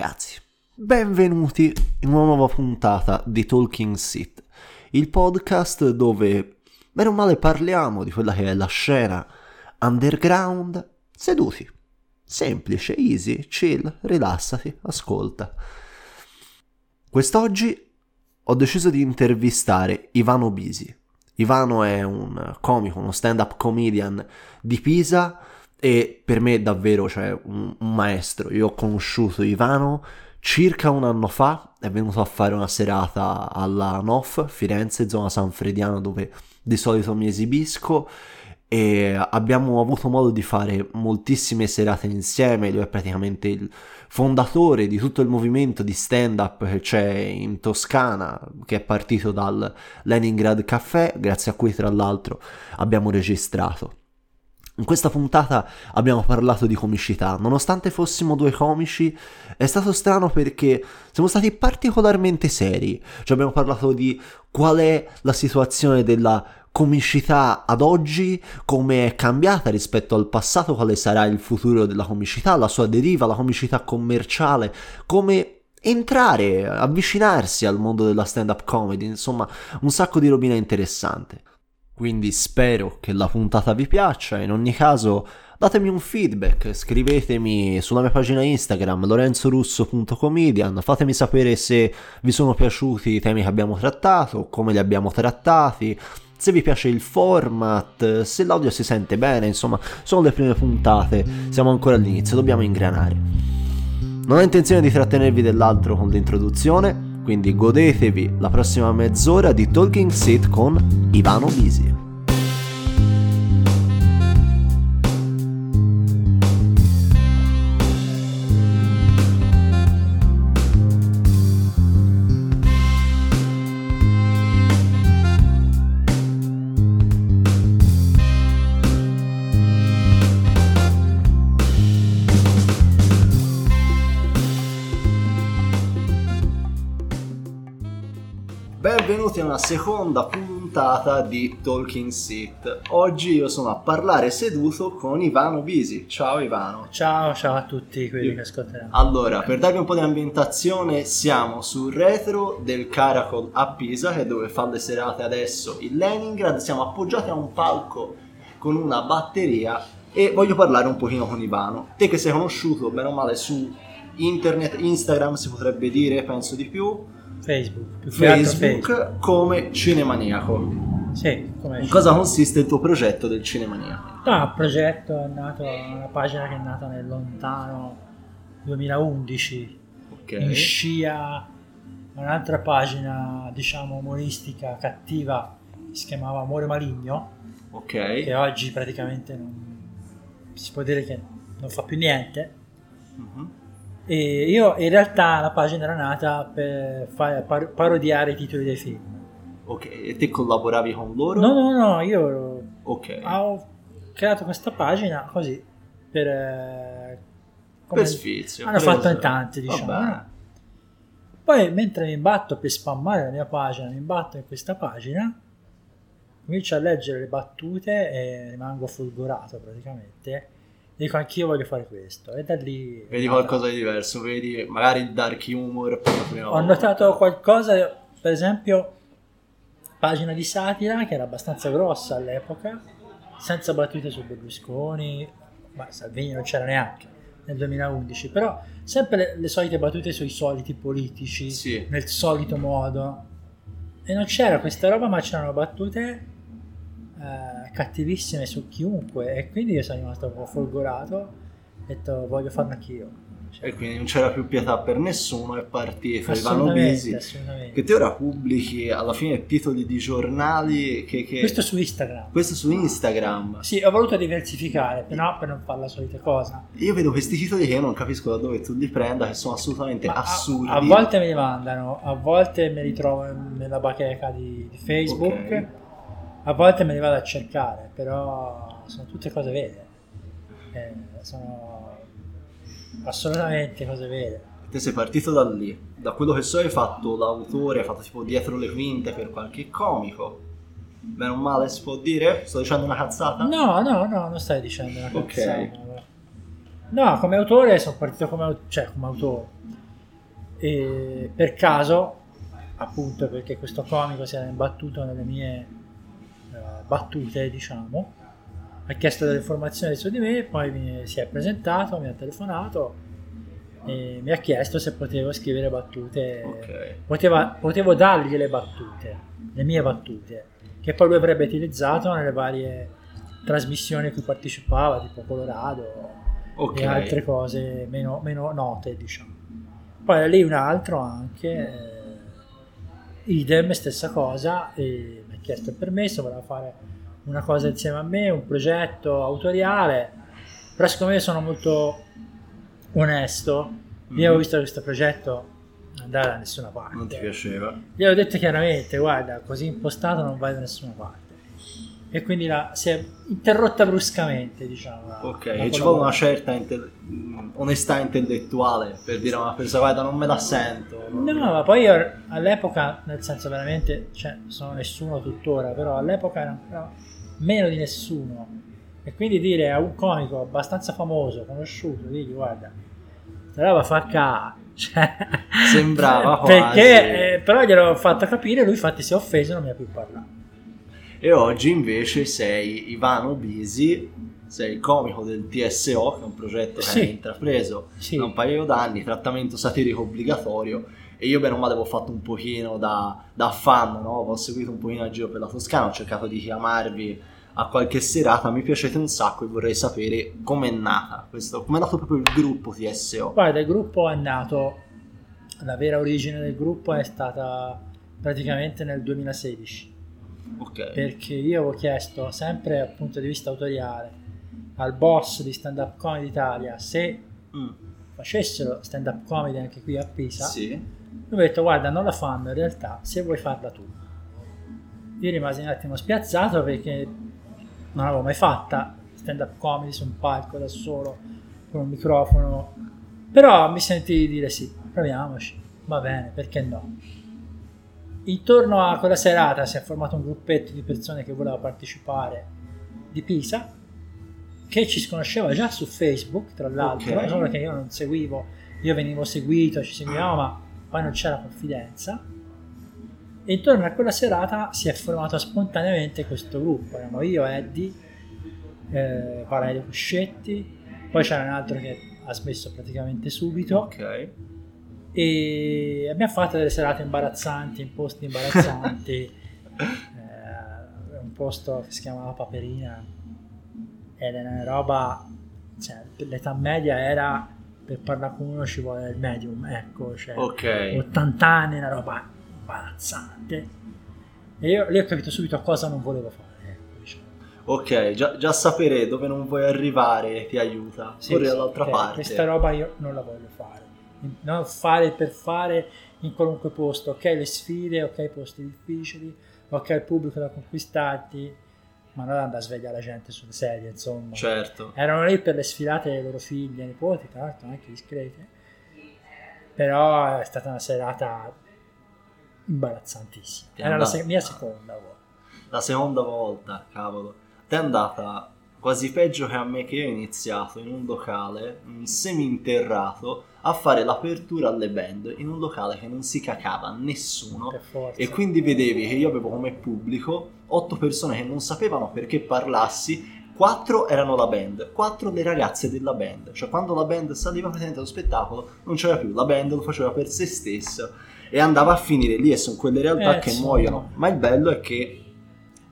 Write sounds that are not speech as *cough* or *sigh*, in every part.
Ragazzi, benvenuti in una nuova puntata di Talking Sit, il podcast dove bene o male parliamo di quella che è la scena underground seduti. Semplice, easy, chill, rilassati, ascolta. Quest'oggi ho deciso di intervistare Ivano Bisi. Ivano è un comico, uno stand-up comedian di Pisa e per me è davvero cioè, un, un maestro. Io ho conosciuto Ivano circa un anno fa, è venuto a fare una serata alla NOF, Firenze, zona San Frediano, dove di solito mi esibisco e abbiamo avuto modo di fare moltissime serate insieme, lui è praticamente il fondatore di tutto il movimento di stand up che c'è in Toscana, che è partito dal Leningrad Café, grazie a cui tra l'altro abbiamo registrato. In questa puntata abbiamo parlato di comicità, nonostante fossimo due comici, è stato strano perché siamo stati particolarmente seri, cioè abbiamo parlato di qual è la situazione della comicità ad oggi, come è cambiata rispetto al passato, quale sarà il futuro della comicità, la sua deriva, la comicità commerciale, come entrare, avvicinarsi al mondo della stand-up comedy, insomma un sacco di robina interessante. Quindi spero che la puntata vi piaccia, in ogni caso datemi un feedback, scrivetemi sulla mia pagina Instagram lorenzorusso.comedian, fatemi sapere se vi sono piaciuti i temi che abbiamo trattato, come li abbiamo trattati, se vi piace il format, se l'audio si sente bene, insomma, sono le prime puntate, siamo ancora all'inizio, dobbiamo ingranare. Non ho intenzione di trattenervi dell'altro con l'introduzione, quindi godetevi la prossima mezz'ora di Talking Sit con Ivano Bisi. Benvenuti a una seconda puntata di Talking Sit. Oggi io sono a parlare seduto con Ivano Bisi. Ciao Ivano. Ciao, ciao a tutti quelli che ascolteranno. Allora, per darvi un po' di ambientazione, siamo sul retro del Caracol a Pisa, che è dove fa le serate adesso il Leningrad. Siamo appoggiati a un palco con una batteria e voglio parlare un pochino con Ivano. Te che sei conosciuto bene o male su internet, Instagram si potrebbe dire, penso di più Facebook, più Facebook, Facebook. come Cinemaniaco. Sì, come In cosa consiste il tuo progetto del Cinemaniaco? No, il progetto è nato, una pagina che è nata nel lontano 2011 okay. in scia un'altra pagina, diciamo, umoristica cattiva si chiamava Amore Maligno. Ok. Che oggi praticamente non, si può dire che non fa più niente. Uh-huh e io in realtà la pagina era nata per fare, par- parodiare i titoli dei film. Ok, e te collaboravi con loro? No, no, no, io okay. ho creato questa pagina così per... Eh, per sfizio. Hanno fatto in tanti, diciamo. Poi mentre mi imbatto per spammare la mia pagina, mi imbatto in questa pagina, comincio a leggere le battute e rimango folgorato praticamente dico anch'io voglio fare questo e da lì vedi qualcosa di diverso vedi magari il dark humor per la prima ho volta. notato qualcosa per esempio pagina di satira che era abbastanza grossa all'epoca senza battute su Berlusconi ma Salvini non c'era neanche nel 2011 però sempre le, le solite battute sui soliti politici sì. nel solito modo e non c'era questa roba ma c'erano battute eh, cattivissime su chiunque e quindi io sono rimasto un po' folgorato ho detto voglio farlo anch'io cioè, e quindi non c'era più pietà per nessuno è partito Ivano Bisi che te ora pubblichi alla fine titoli di giornali che, che... questo su Instagram. Questo su Instagram. Sì ho voluto diversificare però per non fare la solita cosa. Io vedo questi titoli che io non capisco da dove tu li prenda che sono assolutamente Ma assurdi. a, a, volte me li mandano a volte me li trovo nella bacheca di, di Facebook. Okay a volte me li vado a cercare, però sono tutte cose vere. Eh, sono assolutamente cose vere. Te sei partito da lì, da quello che so hai fatto l'autore, hai fatto tipo dietro le quinte per qualche comico. Bene o male si può dire? Sto dicendo una cazzata? No, no, no, non stai dicendo una cazzata. Ok. No, come autore sono partito come, cioè, come autore. e per caso, appunto perché questo comico si era imbattuto nelle mie battute, diciamo, ha chiesto delle informazioni su di me, poi mi si è presentato, mi ha telefonato e mi ha chiesto se potevo scrivere battute, Ok. poteva- potevo dargli le battute, le mie battute, che poi lui avrebbe utilizzato nelle varie trasmissioni a cui partecipava, tipo Colorado Ok. e altre cose meno, meno note, diciamo. Poi lì un altro anche, eh, idem, stessa cosa, e chiesto il permesso, voleva fare una cosa insieme a me, un progetto autoriale, però siccome io sono molto onesto, io avevo Mhm. visto che questo progetto non andava da nessuna parte. Non ti piaceva? Gli avevo detto chiaramente, guarda, così impostato non vai da nessuna parte. E quindi la, si è interrotta bruscamente, diciamo. la- Ok, la e ci vuole una certa inte- mh, onestà intellettuale per dire una persona, guarda, non me la sento. No, ma poi io all'epoca, nel senso veramente, cioè, sono nessuno tuttora, però all'epoca era ancora meno di nessuno. E quindi dire a un comico abbastanza famoso, conosciuto, digli guarda, sta roba fa ca... *laughs* Cioè, Sembrava quasi. Perché, eh, però gliel'ho fatto capire, lui infatti si è offeso e non mi ha più parlato. E oggi invece sei Ivano Bisi, sei il comico del TSO, che è un progetto che Sì. hai intrapreso Sì. da un paio d'anni, trattamento satirico obbligatorio. E io bene o male avevo fatto un pochino da, da fan, no? ho seguito un pochino a giro per la Toscana, ho cercato di chiamarvi a qualche serata, mi piacete un sacco e vorrei sapere com'è nata questo, com'è nato proprio il gruppo TSO. Guarda, il gruppo è nato, la vera origine del gruppo è stata praticamente nel 2016. Ok. perché io avevo chiesto sempre dal punto di vista autoriale al boss di Stand Up Comedy Italia se Mm, facessero stand up comedy anche qui a Pisa Sì. lui mi ha detto guarda non la fanno in realtà se vuoi farla tu io rimasi un attimo spiazzato perché non l'avevo mai fatta stand up comedy su un palco da solo con un microfono però mi sentii di dire sì proviamoci va bene perché no intorno a quella serata si è formato un gruppetto di persone che voleva partecipare di Pisa che ci sconosceva già su Facebook tra l'altro Ok. solo che io non seguivo io venivo seguito ci seguivamo ma poi non c'era confidenza e intorno a quella serata si è formato spontaneamente questo gruppo eravamo io, Eddie eh, Valerio Cuscetti poi c'era un altro che ha smesso praticamente subito Ok. E abbiamo fatto delle serate imbarazzanti in posti imbarazzanti *laughs* Eh, un posto che si chiamava Paperina ed era una roba cioè, l'età media era per parlare con uno ci vuole il medium ecco cioè, Ok. 80 anni una roba imbarazzante e io lì ho capito subito a cosa non volevo fare ecco, diciamo. Ok, già, già sapere dove non vuoi arrivare ti aiuta. Sì, Corri sì, dall'altra ok, parte. Questa roba io non la voglio fare. Non fare per fare in qualunque posto. Ok, le sfide, ok, i posti difficili, ok, il pubblico da conquistarti, ma non andare a svegliare la gente sulle sedie, insomma. Certo. Erano lì per le sfilate dei loro figli e nipoti, tra l'altro anche discrete. Però è stata una serata imbarazzantissima. Era la andata- se- mia seconda volta. La seconda volta, cavolo. Ti è andata quasi peggio che a me che io ho iniziato in un locale, un semi-interrato, a fare l'apertura alle band in un locale che non si cacava nessuno. E quindi vedevi che io avevo come pubblico otto persone che non sapevano perché parlassi, quattro erano la band, quattro le ragazze della band. Cioè quando la band saliva presente allo spettacolo non c'era più, la band lo faceva per se stessa e andava a finire lì e sono quelle realtà Eh, che insomma. muoiono. Ma il bello è che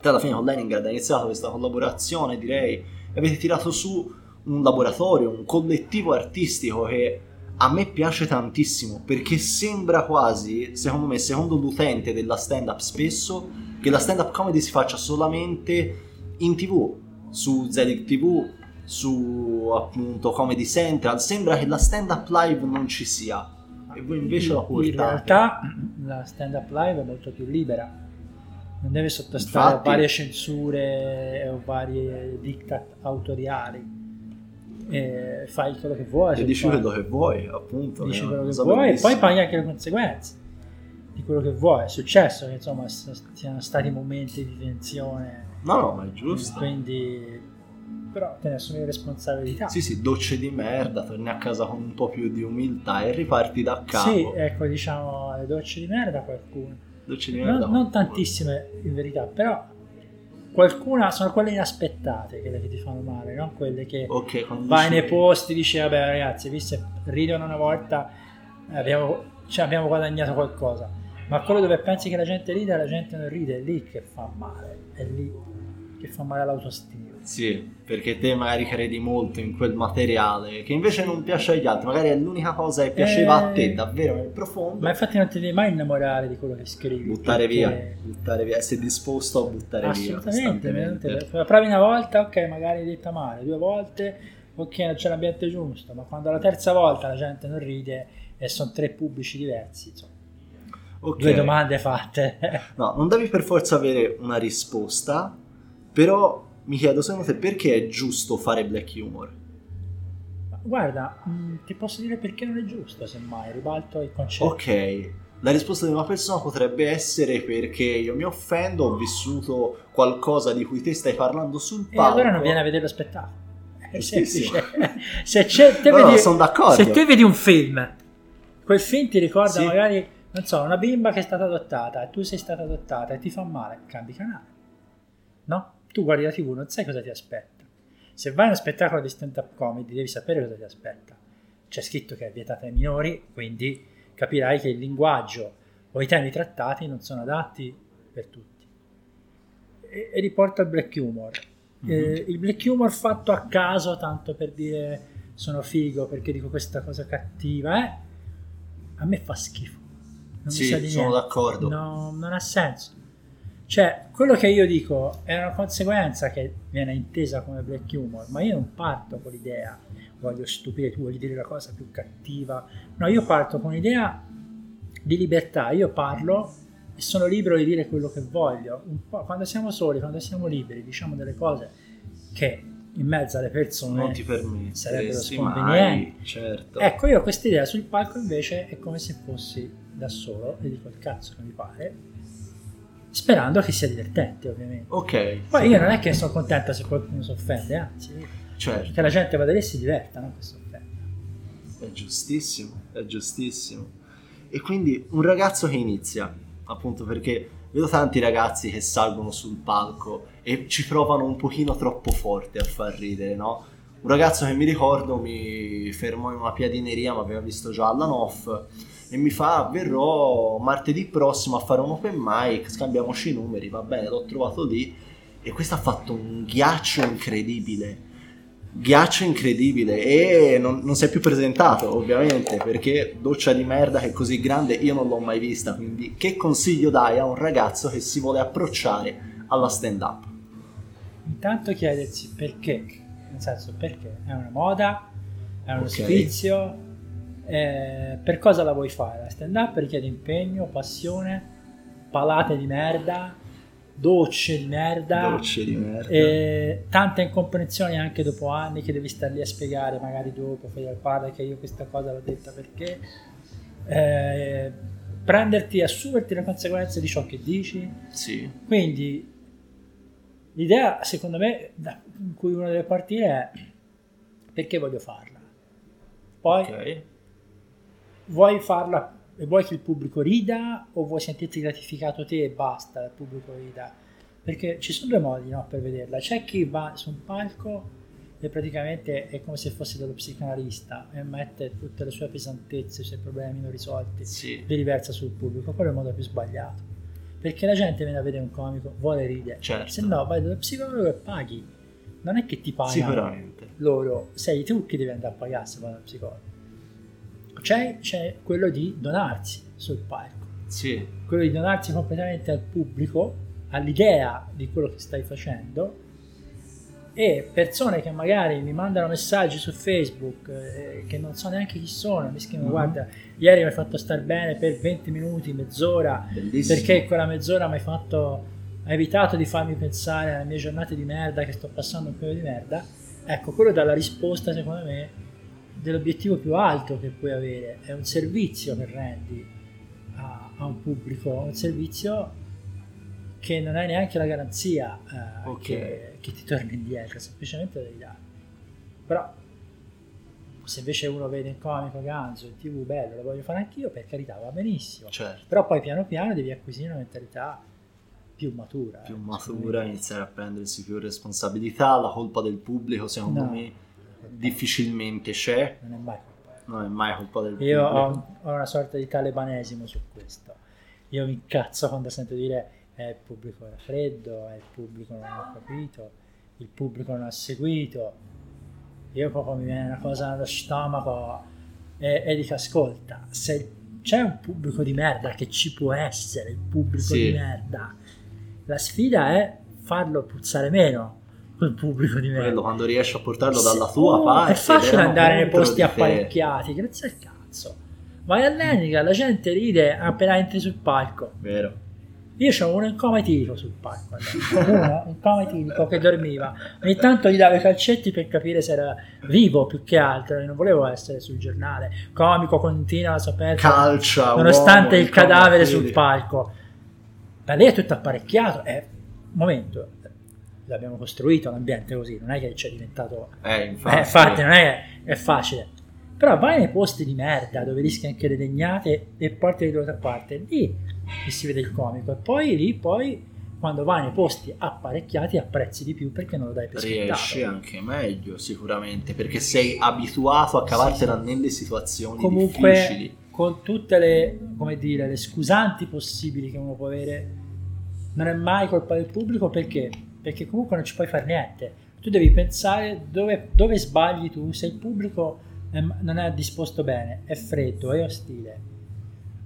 te alla fine con Leningrad ha iniziato questa collaborazione, direi, e avete tirato su un laboratorio, un collettivo artistico che a me piace tantissimo perché sembra quasi, secondo me, secondo l'utente della stand up spesso, che la stand up comedy si faccia solamente in tv, su Zelig TV, su appunto Comedy Central, sembra che la stand up live non ci sia. E voi invece la in portate. realtà la stand up live è molto più libera non deve sottostare Infatti. a varie censure o varie diktat autoriali e fai quello che vuoi E dici quello che vuoi, appunto. dici quello che vuoi e poi paghi anche le conseguenze di quello che vuoi è successo che insomma siano stati momenti di tensione No, no, ma è giusto. quindi però te ne assumi responsabilità. Sì, sì, docce di merda, torni a casa con un po' più di umiltà e riparti da capo. Sì, ecco, diciamo, le docce di merda qualcuno. Docce di merda Non, non tantissime in verità, però qualcuna sono quelle inaspettate, quelle che ti fanno male, non quelle che Ok, quando vai nei posti dici vabbè ragazzi, visto ridono una volta abbiamo, ci abbiamo guadagnato qualcosa. Ma quello dove pensi che la gente ride, la gente non ride, è lì che fa male, è lì che fa male all'autostima. Sì, perché te magari credi molto in quel materiale che invece non piace agli altri, magari è l'unica cosa che piaceva a te Eh, davvero nel profondo. Ma infatti non ti devi mai innamorare di quello che scrivi. buttare perché- via, buttare via, essere disposto a buttare via. Assolutamente, veramente. La provi una volta, ok, magari è detta male, due volte, ok, non c'è l'ambiente giusto, ma quando la terza volta la gente non ride e sono tre pubblici diversi, insomma, Ok. due domande fatte. No, non devi per forza avere una risposta, però mi chiedo secondo te perché è giusto fare black humor? Guarda, mh, ti posso dire perché non è giusto, semmai, ribalto il concetto. Ok, la risposta di una persona potrebbe essere perché io mi offendo, ho vissuto qualcosa di cui te stai parlando sul E palco. allora non viene a vedere lo spettacolo. È semplice. *laughs* Se, c'è, te No, no, vedi, sono d'accordo. se te vedi un film, quel film ti ricorda Sì. magari, non so, una bimba che è stata adottata e tu sei stata adottata e ti fa male, cambi canale. No? Tu guardi la TV, non sai cosa ti aspetta. Se vai a uno spettacolo di stand-up comedy devi sapere cosa ti aspetta. C'è scritto che è vietata ai minori, quindi capirai che il linguaggio o i temi trattati non sono adatti per tutti. E, e riporto al black humor. Mhm. Eh, il black humor fatto a caso, tanto per dire sono figo perché dico questa cosa cattiva, eh, a me fa schifo. Non Sì, mi sa di sono niente. d'accordo. No, non ha senso. Cioè, quello che io dico è una conseguenza che viene intesa come black humor, ma io non parto con l'idea, voglio stupire, tu voglio dire la cosa più cattiva. No, io parto con l'idea di libertà, io parlo e sono libero di dire quello che voglio. Un po', quando siamo soli, quando siamo liberi, diciamo delle cose che in mezzo alle persone non ti sarebbero sconvenienti. mai, certo. Ecco, io ho questa idea sul palco invece è come se fossi da solo e dico il cazzo che mi pare, sperando che sia divertente ovviamente. Ok. Poi sì, io non è che sono contento se qualcuno si offende, anzi, Certo, che la gente vada lì e si diverta, non che si offenda. è giustissimo, è giustissimo. E quindi un ragazzo che inizia, appunto perché vedo tanti ragazzi che salgono sul palco e ci provano un pochino troppo forte a far ridere, no? Un ragazzo che mi ricordo mi fermò in una piadineria, mi aveva visto già alla NOF e mi fa verrò martedì prossimo a fare un open mic, scambiamoci i numeri, va bene, l'ho trovato lì. E questo ha fatto un ghiaccio incredibile. Ghiaccio incredibile. E non, non si è più presentato ovviamente perché doccia di merda che è così grande io non l'ho mai vista. Quindi che consiglio dai a un ragazzo che si vuole approcciare alla stand up Intanto chiedersi perché, nel senso perché? È una moda, è uno Ok. sfizio, eh, per cosa la vuoi fare? La stand up richiede impegno, passione, palate di merda, docce di merda. docce di merda E tante incomprensioni anche dopo anni che devi stare lì a spiegare, magari dopo fai al padre che io questa cosa l'ho detta perché. Eh, prenderti, assumerti le conseguenze di ciò che dici. sì Quindi l'idea, secondo me, da cui uno deve partire è perché voglio farla. Poi ok vuoi farla e vuoi che il pubblico rida o vuoi sentirti gratificato te e basta, il pubblico rida? Perché ci sono due modi no, per vederla. C'è chi va su un palco e praticamente è come se fosse dallo psicanalista e mette tutte le sue pesantezze, i suoi problemi non risolti, sì li riversa sul pubblico. Quello è il modo più sbagliato. Perché la gente viene a vedere un comico, vuole ridere. Certo. Se no vai dallo psicologo e paghi. Non è che ti pagano loro, sei tu che devi andare a pagare se vai dal psicologo. C'è, c'è quello di donarsi sul palco, sì. Quello di donarsi completamente al pubblico, all'idea di quello che stai facendo. E persone che magari mi mandano messaggi su Facebook eh, che non so neanche chi sono, mi scrivono Mhm. guarda ieri mi hai fatto star bene per 20 minuti, mezz'ora, bellissimo. Perché quella mezz'ora mi hai fatto hai evitato di farmi pensare alle mie giornate di merda che sto passando un periodo di merda? Ecco quello dà la risposta secondo me dell'obiettivo più alto che puoi avere è un servizio che rendi a, a un pubblico un servizio che non hai neanche la garanzia eh, Ok. che, che ti torni indietro, semplicemente devi dare. Però se invece uno vede il comico ganzo in tv bello, lo voglio fare anch'io, per carità va benissimo. Certo. Però poi piano piano devi acquisire una mentalità più matura. Più eh, matura, iniziare a prendersi più responsabilità. La colpa del pubblico, secondo No. me, difficilmente c'è. Non è mai colpa. Non è mai colpa del Io pubblico. ho, ho una sorta di talebanesimo su questo. Io mi incazzo quando sento dire eh, il pubblico era freddo, eh, il pubblico non ha capito, il pubblico non ha seguito. Io proprio mi viene una cosa allo stomaco e, e dico ascolta, se c'è un pubblico di merda che ci può essere, il pubblico Sì. di merda, la sfida è farlo puzzare meno quel pubblico di merda. Quando riesci a portarlo Sì, dalla tua oh, parte. È facile andare nei posti apparecchiati, grazie al cazzo. Vai all'Enica, la gente ride appena entri sul palco. Vero. Io c'avevo uno in coma etilico sul palco, uno in coma etilico che dormiva. Ogni tanto gli davo i calcetti per capire se era vivo più che altro. Non volevo essere sul giornale. Comico continua a sapere. Calcia. nonostante uomo, il cadavere sul palco. Ma lei è tutto apparecchiato. È un momento. L'abbiamo costruito l'ambiente così, non è che ci è diventato Eh, infatti. eh, infatti, non è che è facile. Però vai nei posti di merda dove rischi anche le degnate e porti da un'altra parte. Lì che si vede il comico. E poi lì, poi, quando vai nei posti apparecchiati, apprezzi di più perché non lo dai per riesci scontato. anche meglio sicuramente perché sei abituato a cavartela nelle situazioni Comunque, difficili con tutte le, come dire, le scusanti possibili che uno può avere, non è mai colpa del pubblico perché? Perché comunque non ci puoi fare niente. Tu devi pensare dove, dove sbagli tu, se il pubblico è- non è disposto bene, è freddo, è ostile.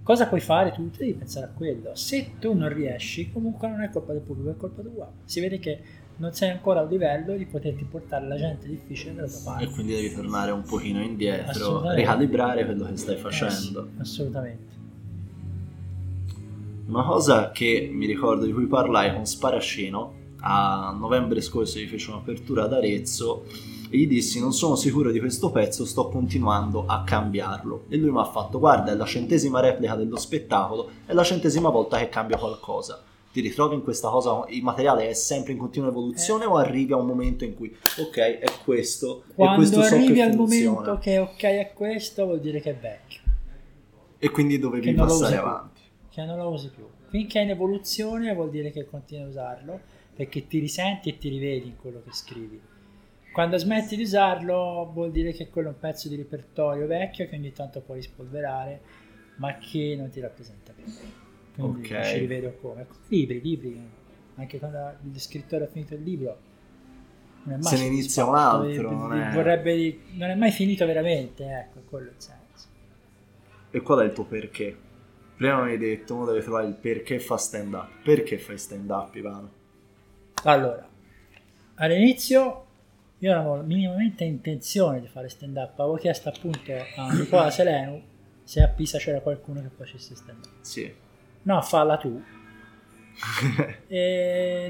Cosa puoi fare tu? Tu devi pensare a quello. Se tu non riesci, comunque non è colpa del pubblico, è colpa tua. Si vede che non sei ancora a livello di poterti portare la gente difficile dalla tua e parte. quindi devi tornare un pochino indietro ricalibrare quello che stai Eh sì, facendo assolutamente. una cosa che mi ricordo di cui parlai con Sparacino a novembre scorso gli fece un'apertura ad Arezzo e gli dissi non sono sicuro di questo pezzo sto continuando a cambiarlo. E lui mi ha fatto guarda è la centesima replica dello spettacolo è la centesima volta che cambia qualcosa. Ti ritrovi in questa cosa il materiale è sempre in continua evoluzione o arrivi a un momento in cui ok è questo e Quando questo so arrivi che al funziona. momento che ok è questo, vuol dire che è vecchio, e quindi dovevi passare usi più. avanti. Che non lo usi più. Finché è in evoluzione vuol dire che continui a usarlo perché ti risenti e ti rivedi in quello che scrivi. Quando smetti di usarlo vuol dire che quello è un pezzo di repertorio vecchio che ogni tanto puoi rispolverare ma che non ti rappresenta più. Quindi Ok. ci rivedo come. Libri, libri, anche quando lo scrittore ha finito il libro. Non è mai Se ne inizia un altro, non è- vorrebbe- non è mai finito veramente, ecco, quello è il senso. E qual è il tuo perché? Prima mi hai detto, uno deve trovare il perché fa stand up. Perché fai stand up, Ivano? Allora, all'inizio io non avevo minimamente intenzione di fare stand up, avevo chiesto appunto a Nicola Selenu se a Pisa c'era qualcuno che facesse stand up. Sì. No, falla tu. *laughs* E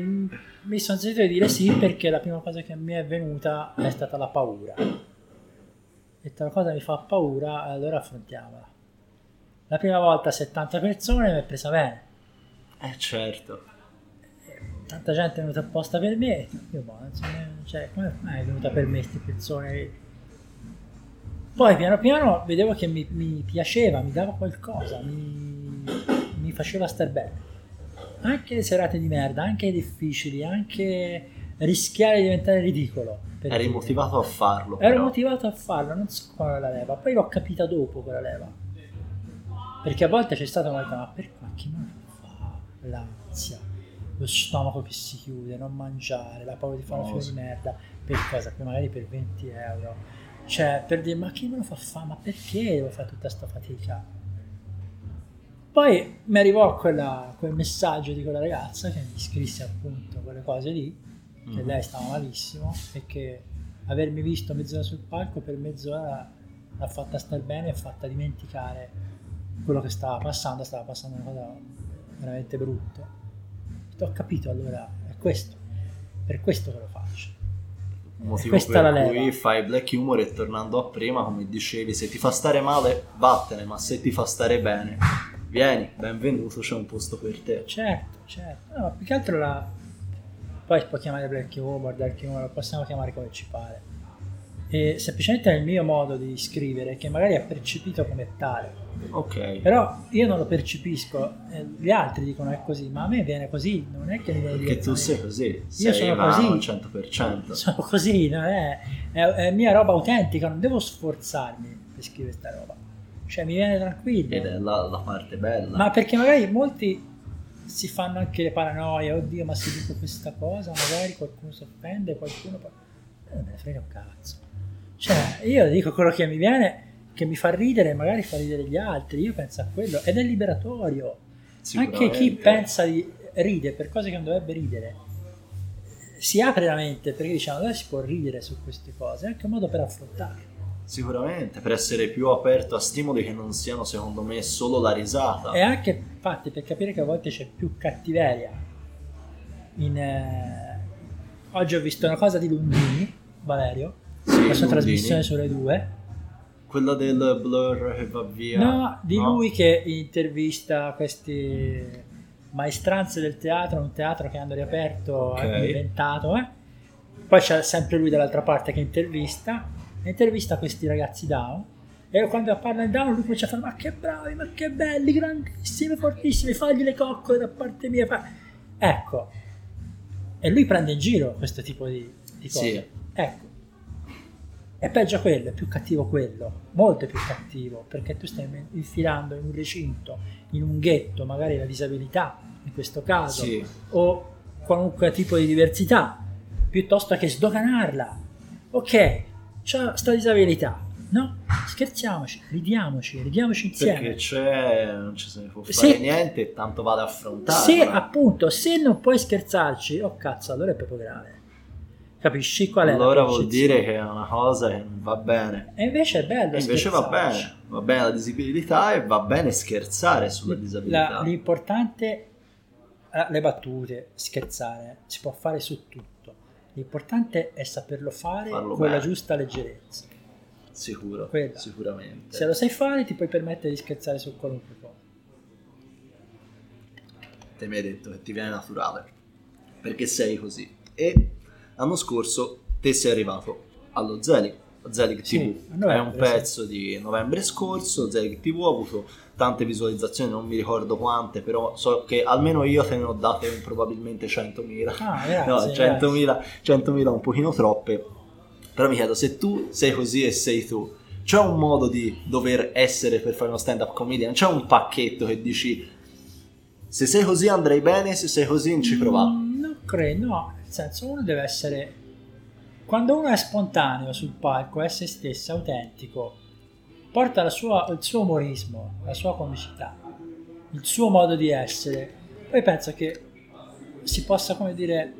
mi sono sentito di dire sì perché la prima cosa che mi è venuta è stata la paura. E la cosa mi fa paura, allora affrontiamola. La prima volta 70 persone mi è presa bene. eh certo. Tanta gente è venuta apposta per me. Io, boh, cioè, come mai è venuta per me queste persone? Poi piano piano vedevo che mi, mi piaceva, mi dava qualcosa, mi, mi faceva star bene. Anche le serate di merda, anche difficili, anche rischiare di diventare ridicolo. per Eri motivato a farlo. Ero però. motivato a farlo, non so qual è la leva. Poi l'ho capita dopo quella leva. Perché a volte c'è stata una volta, ma perché ma chi non fa l'ansia, lo stomaco che si chiude, non mangiare, la paura di fare una No, fila sì. di merda, per cosa? Poi magari per 20 euro. Cioè, per dire, ma chi me lo fa fare? Ma perché devo fare tutta sta fatica? Poi mi arrivò quella- quel messaggio di quella ragazza che mi scrisse appunto quelle cose lì, che Mhm. lei stava malissimo e che avermi visto mezz'ora sul palco per mezz'ora l'ha fatta star bene e fatta dimenticare quello che stava passando, stava passando una cosa veramente brutta. Ho capito allora, è questo, per questo che lo faccio. Un motivo per la cui leva. fai black humor e tornando a prima, come dicevi, se ti fa stare male, vattene, ma se ti fa stare bene, vieni, benvenuto, c'è un posto per te. Certo, certo. No, più che altro la... Poi si può chiamare black humor, dark humor, lo possiamo chiamare come ci pare. E semplicemente è il mio modo di scrivere che magari è percepito come tale. Ok. Però io non lo percepisco, eh, gli altri dicono è così, ma a me viene così, non è che mi viene Perché tu sei così, Io sei sono così. al *laughs* 100%. Sono così, non è, è, è mia roba autentica, non devo sforzarmi per scrivere sta roba. Cioè mi viene tranquillo. Ed è la, la parte bella. Ma perché magari molti si fanno anche le paranoie, oddio, ma se dico questa cosa, magari qualcuno si offende, qualcuno. Eh, Non me ne frega un cazzo. Cioè, io dico quello che mi viene, che mi fa ridere, magari fa ridere gli altri, io penso a quello, ed è liberatorio. Anche chi pensa di ride per cose che non dovrebbe ridere, si apre la mente perché diciamo, dove si può ridere su queste cose, è anche un modo per affrontarle. Sicuramente, per essere più aperto a stimoli che non siano secondo me solo la risata. E anche infatti per capire che a volte c'è più cattiveria. In, eh, Oggi ho visto una cosa di Lundini, Valerio, Sì, Lundini. trasmissione sulle due. Quella del blur che va via. No, di No? lui che intervista queste maestranze del teatro, un teatro che hanno riaperto, Ok. hanno inventato. eh. Poi c'è sempre lui dall'altra parte che intervista, intervista questi ragazzi down. E quando parla in down lui comincia a fare ma che bravi, ma che belli, grandissimi, fortissimi, fagli le coccole da parte mia. fa-". Ecco, e lui prende in giro questo tipo di, di cose. Sì. Ecco, è peggio quello, è più cattivo quello, molto più cattivo, perché tu stai infilando in un recinto, in un ghetto, magari la disabilità, in questo caso, Sì. o qualunque tipo di diversità, piuttosto che sdoganarla. Ok, c'ha sta disabilità, no? Scherziamoci, ridiamoci, ridiamoci insieme. Perché c'è, non ci se ne può fare niente e tanto vale affrontare. Se appunto, se non puoi scherzarci, oh cazzo, allora è proprio grave. Capisci qual è la allora vuol dire che è una cosa che non va bene. E invece è bello E invece va bene, va bene la disabilità e va bene scherzare sulla La- disabilità. l'importante eh, le battute, scherzare, si può fare su tutto. L'importante è saperlo fare Farlo con la bene. giusta leggerezza. Sicuro, Quella. sicuramente. Se lo sai fare, ti puoi permettere di scherzare su qualunque cosa. Te mi hai detto che ti viene naturale, perché sei così. E l'anno scorso te sei arrivato allo Zelig, Zelig TV. Sì, novembre, è un pezzo di novembre scorso, Zelig TV ha avuto tante visualizzazioni, non mi ricordo quante, però so che almeno io te ne ho date probabilmente 100.000. Ah, grazie. *laughs* no, grazie. 100.000, 100.000 un pochino troppe. Però mi chiedo, se tu sei così e sei tu, c'è un modo di dover essere per fare uno stand-up comedian? C'è un pacchetto che dici, se sei così andrei bene, se sei così non ci provare. Non credo, no. Nel senso, uno deve essere. Quando uno è spontaneo sul palco, è se stesso, autentico, porta sua- il suo umorismo, la sua comicità, il suo modo di essere. Poi penso che si possa, come dire,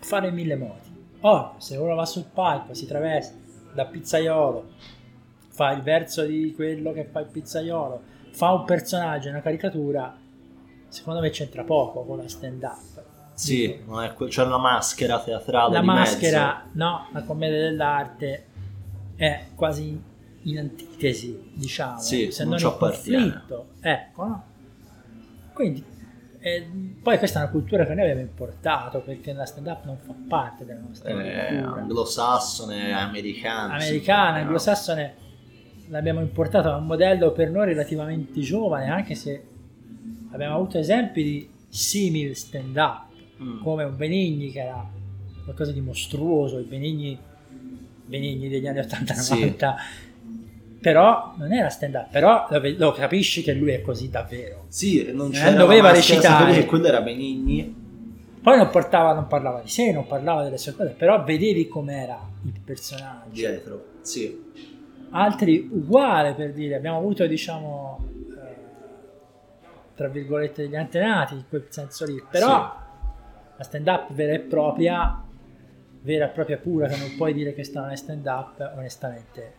fare in mille modi. Ora, se uno va sul palco, si traveste da pizzaiolo, fa il verso di quello che fa il pizzaiolo, fa un personaggio, una caricatura, secondo me c'entra poco con la stand-up. Sì, c'è una maschera teatrale La maschera, no, la commedia dell'arte è quasi in antitesi, diciamo, Sì, se non non appartiene. conflitto. Ecco, no? Quindi, eh, poi questa è una cultura che noi abbiamo importato perché la stand-up non fa parte della nostra mezzo. Eh, cultura. anglosassone, americana. Americana, anglosassone, l'abbiamo importato a un modello per noi relativamente giovane, anche se abbiamo avuto esempi di simil stand-up Mm. come un Benigni che era qualcosa di mostruoso, i Benigni, Benigni degli anni 80-90, però non era stand up, però lo, lo capisci che lui è così davvero. Sì, non Eh, c'era doveva la maschera, recitare. che quello era Benigni. Poi non, portava, non parlava di sé, non parlava delle sue cose, però vedevi com'era il personaggio. Dietro, sì. Altri uguale per dire, abbiamo avuto diciamo, eh, tra virgolette degli antenati, in quel senso lì, però la stand up vera e propria, vera e propria pura, che non puoi dire che sta non è stand up, onestamente,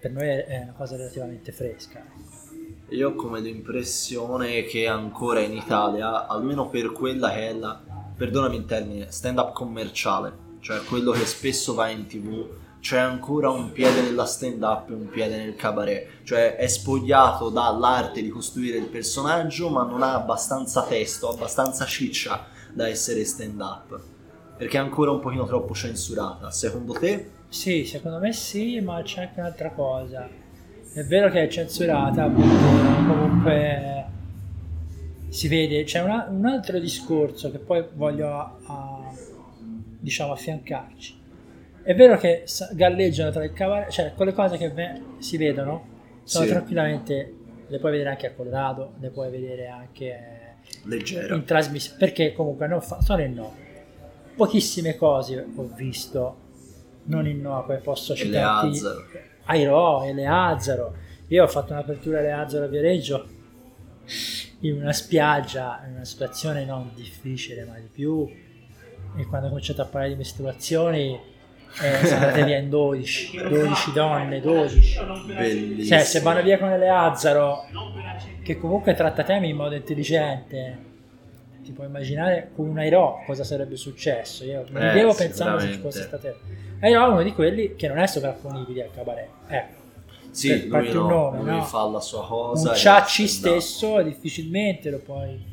per noi è- una cosa relativamente fresca. Io ho come l'impressione che ancora in Italia, almeno per quella che è la, perdonami il termine, stand up commerciale, cioè quello che spesso va in tv, c'è ancora un piede nella stand up e un piede nel cabaret, cioè è spogliato dall'arte di costruire il personaggio ma non ha abbastanza testo, abbastanza ciccia da essere stand up, perché è ancora un pochino troppo censurata, secondo te? Sì, secondo me sì, ma c'è anche un'altra cosa. È vero che è censurata, perché comunque si vede, c'è una- un altro discorso che poi voglio a- a- diciamo affiancarci. È vero che galleggiano tra il cabaret, cioè quelle cose che ve- si vedono sono Sì. tranquillamente, le puoi vedere anche a Colorado, le puoi vedere anche Leggero. in trasmissione, perché comunque non fa- sono in no. Pochissime cose ho visto, non in no, poi posso citarti. Airo, Eleazzaro. Io ho fatto un'apertura a Eleazzaro a Viareggio in una spiaggia, in una situazione non difficile, ma di più. E quando ho cominciato a parlare di mestruazioni, eh, andate via in 12, 12 donne, 12. Bellissimo. Cioè, se vanno via con Eleazzaro, che comunque tratta temi in modo intelligente, ti puoi immaginare con un Airo cosa sarebbe successo. Io mi Eh, devo sì, pensando se ci fosse stato. Airo è uno di quelli che non è sovrapponibile al cabaret. Ecco. Sì, per lui, farti un no, nome, lui no? fa la sua cosa. un ciacci stesso difficilmente lo puoi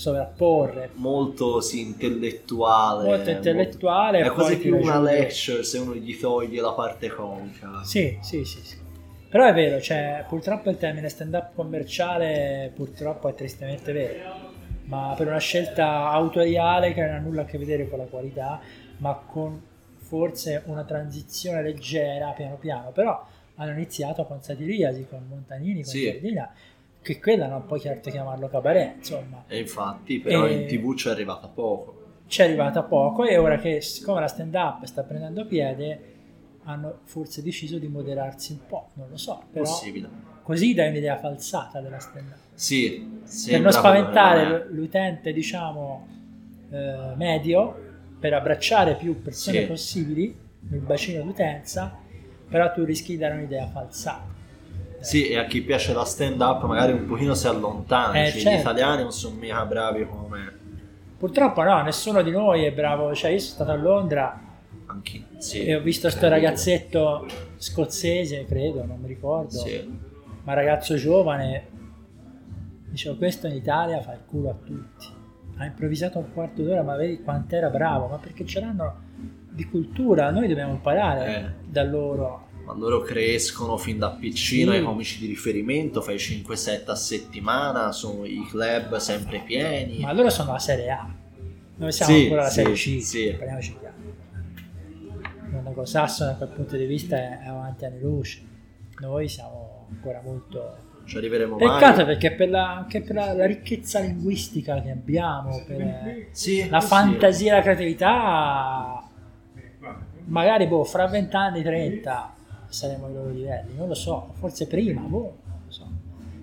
sovrapporre. Molto sì, intellettuale. Molto intellettuale, È poi quasi più una lecture se uno gli toglie la parte comica. Sì, sì, sì, sì. Però è vero, cioè, purtroppo il termine stand-up commerciale purtroppo è tristemente vero, ma per una scelta autoriale che non ha nulla a che vedere con la qualità, ma con forse una transizione leggera piano piano, però hanno iniziato con Satiriasi, con Montanini, con Sì. Giardina, che quella non puoi certo chiamarlo cabaret, insomma. E infatti, però E- in tv ci è arrivata poco. ci è arrivata poco e ora che siccome la stand up sta prendendo piede hanno forse deciso di moderarsi un po', non lo so, però Possibile. così dai un'idea falsata della stand up. Sì, Per non spaventare l'utente, diciamo, eh, medio, per abbracciare più persone Sì. possibili nel bacino d'utenza, però tu rischi di dare un'idea falsata. Sì, e a chi piace la stand up magari un pochino si allontana. Eh, Gli certo. italiani non sono mica bravi come... Purtroppo no, nessuno di noi è bravo, cioè io sono stato a Londra Anche... Sì. e ho visto sto ragazzetto scozzese, credo, non mi ricordo. Sì. ma ragazzo giovane, dicevo questo in Italia fa il culo a tutti. Ha improvvisato un quarto d'ora, ma vedi quant'era bravo, ma perché ce l'hanno di cultura, noi dobbiamo imparare Eh. da loro. Ma loro crescono fin da piccino Sì. ai comici di riferimento, fai 5-7 a settimana, sono i club sempre pieni. Ma loro sono la Serie A, noi siamo Sì, ancora la sì, Serie C, sì. parliamoci chiaro. Il Monaco Sassone da quel punto di vista è, avanti anni luce, noi siamo ancora molto... Ci arriveremo Peccato mai. perché per la, anche per la, la ricchezza linguistica che abbiamo, per, la fantasia e la creatività magari boh fra 20 anni 30 saremo ai loro livelli non lo so forse prima boh non lo so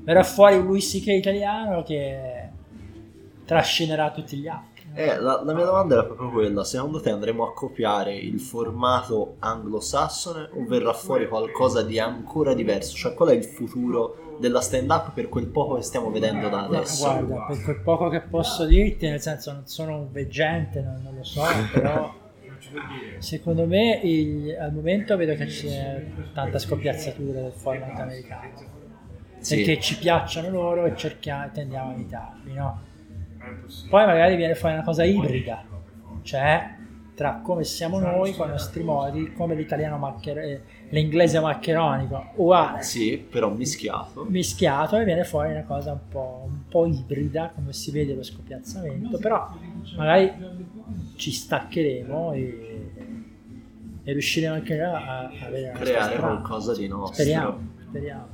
verrà fuori un Luis C.K. italiano che trascinerà tutti gli altri Eh, la, la mia domanda era proprio quella, secondo te andremo a copiare il formato anglosassone o verrà fuori qualcosa di ancora diverso? Cioè qual è il futuro della stand up per quel poco che stiamo vedendo da adesso? guarda per quel poco che posso dirti nel senso non sono un veggente non, non lo so però secondo me il- al momento vedo che c'è tanta scoppiazzatura del format americano Sì. perché ci piacciono loro e cerchiamo, tendiamo a imitarli, no? Poi magari viene fuori una cosa ibrida, cioè tra come siamo noi con i nostri modi, come l'italiano maccher- eh, l'inglese maccheronico, uguale, Sì, però mischiato. mischiato e viene fuori una cosa un po', un po' ibrida, come si vede lo scoppiazzamento, però magari ci staccheremo e, e riusciremo anche a, a Creare qualcosa di nostro. Speriamo, speriamo.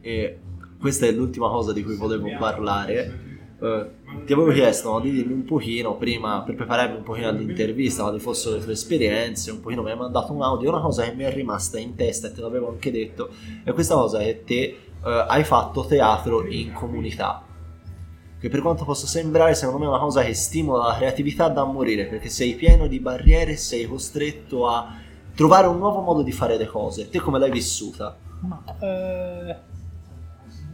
E questa è l'ultima cosa di cui volevo parlare. Eh, ti avevo chiesto no, di dirmi un pochino prima per prepararmi un pochino all'intervista, quali fossero le tue esperienze, un pochino mi hai mandato un audio, una cosa che mi è rimasta in testa e te l'avevo anche detto, è questa cosa che te eh, hai fatto teatro in comunità. Che per quanto possa sembrare, secondo me è una cosa che stimola la creatività da morire, perché sei pieno di barriere, sei costretto a trovare un nuovo modo di fare le cose. Te come l'hai vissuta? Ma eh,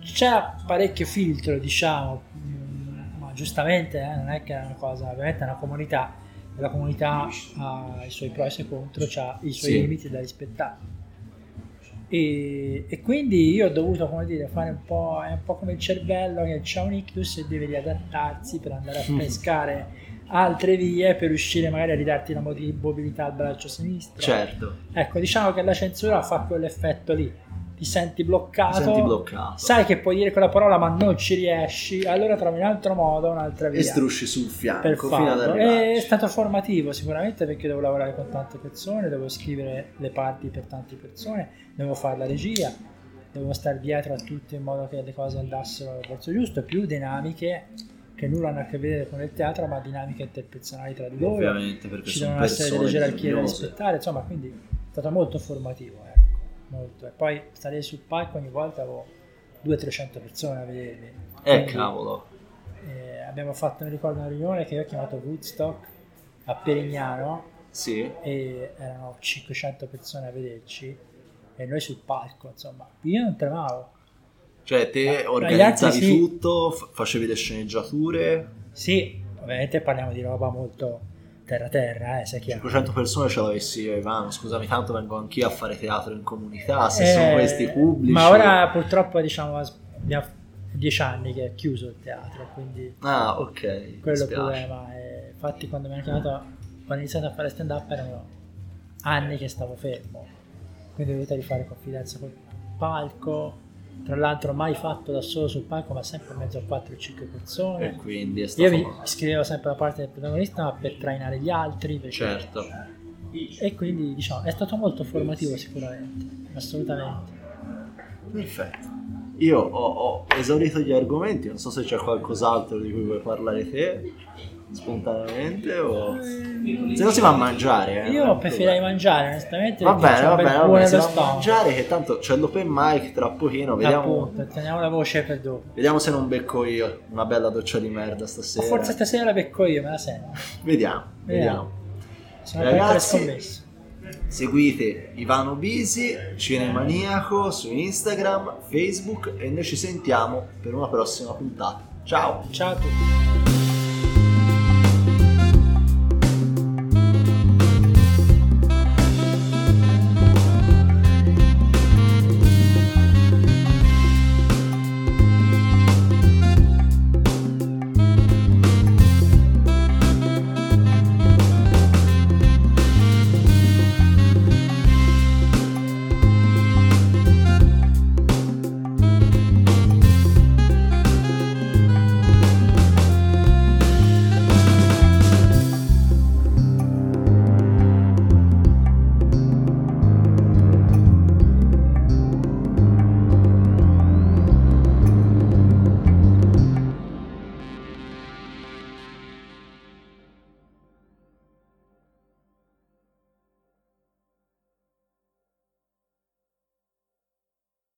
c'era parecchio filtro, diciamo, mm, ma giustamente eh, non è che è una cosa, ovviamente è una comunità la comunità ha i suoi pro e i suoi contro, ha i suoi Sì. limiti da rispettare. E, e quindi io ho dovuto, come dire, fare un po', è un po' come il cervello che c'ha un ictus e deve riadattarsi per andare a Mm. pescare altre vie per riuscire magari a ridarti la mobilità al braccio sinistro. Certo, Ecco, diciamo che la censura fa quell'effetto lì. Ti senti bloccato, ti senti bloccato. sai che puoi dire quella parola ma non ci riesci, allora trovi un altro modo, un'altra via. E strusci sul per fianco fino ad arrivare. È stato formativo sicuramente perché devo lavorare con tante persone, devo scrivere le parti per tante persone, devo fare la regia, devo stare dietro a tutti in modo che le cose andassero al verso giusto, più dinamiche che nulla hanno a che vedere con il teatro, ma dinamiche interpersonali tra di loro. Ovviamente perché Ci sono devono essere delle gerarchie da rispettare, insomma, quindi è stato molto formativo, molto. E poi stare sul palco ogni volta avevo 200-300 persone a vedermi. Eh Quindi, cavolo. eh, abbiamo fatto, mi ricordo, una riunione che io ho chiamato Woodstock a Perignano Sì. e erano 500 persone a vederci e noi sul palco, insomma, io non tremavo. Cioè te Ma- organizzavi altri sì. tutto, f- facevi le sceneggiature, Sì, ovviamente parliamo di roba molto terra-terra, eh, sai chiaro. 500 persone ce l'avessi io Ivano, scusami tanto vengo anch'io a fare teatro in comunità, se Eh, sono questi pubblici. Ma ora purtroppo diciamo abbiamo dieci anni che è chiuso il teatro, quindi Ah ok, quello è il problema. E infatti quando mi hanno chiamato, quando ho iniziato a fare stand up erano anni che stavo fermo, quindi ho dovuto rifare confidenza col palco. Tra l'altro mai fatto da solo sul palco, ma sempre in mezzo a 4-5 E persone. quindi è stato... Io mi scrivevo sempre la parte del protagonista, ma per trainare gli altri. perché- Certo. E quindi diciamo è stato molto formativo sicuramente, assolutamente. Perfetto. Io ho, ho esaurito gli argomenti, non so se c'è qualcos'altro di cui vuoi parlare te, spontaneamente o... Se no si va a mangiare, eh. Io preferirei mangiare onestamente. Va bene, va bene, va bene, si va a mangiare che tanto c'è l'open mic tra pochino, vediamo, Appunto, teniamo la voce per dopo. vediamo se non becco io una bella doccia di merda O stasera. forse stasera la becco io, me la sento. Vediamo, Vediamo. vediamo. Ragazzi. Seguite Ivano Bisi, Cinemaniaco su Instagram, Facebook e noi ci sentiamo per una prossima puntata. Ciao! Ciao a tutti.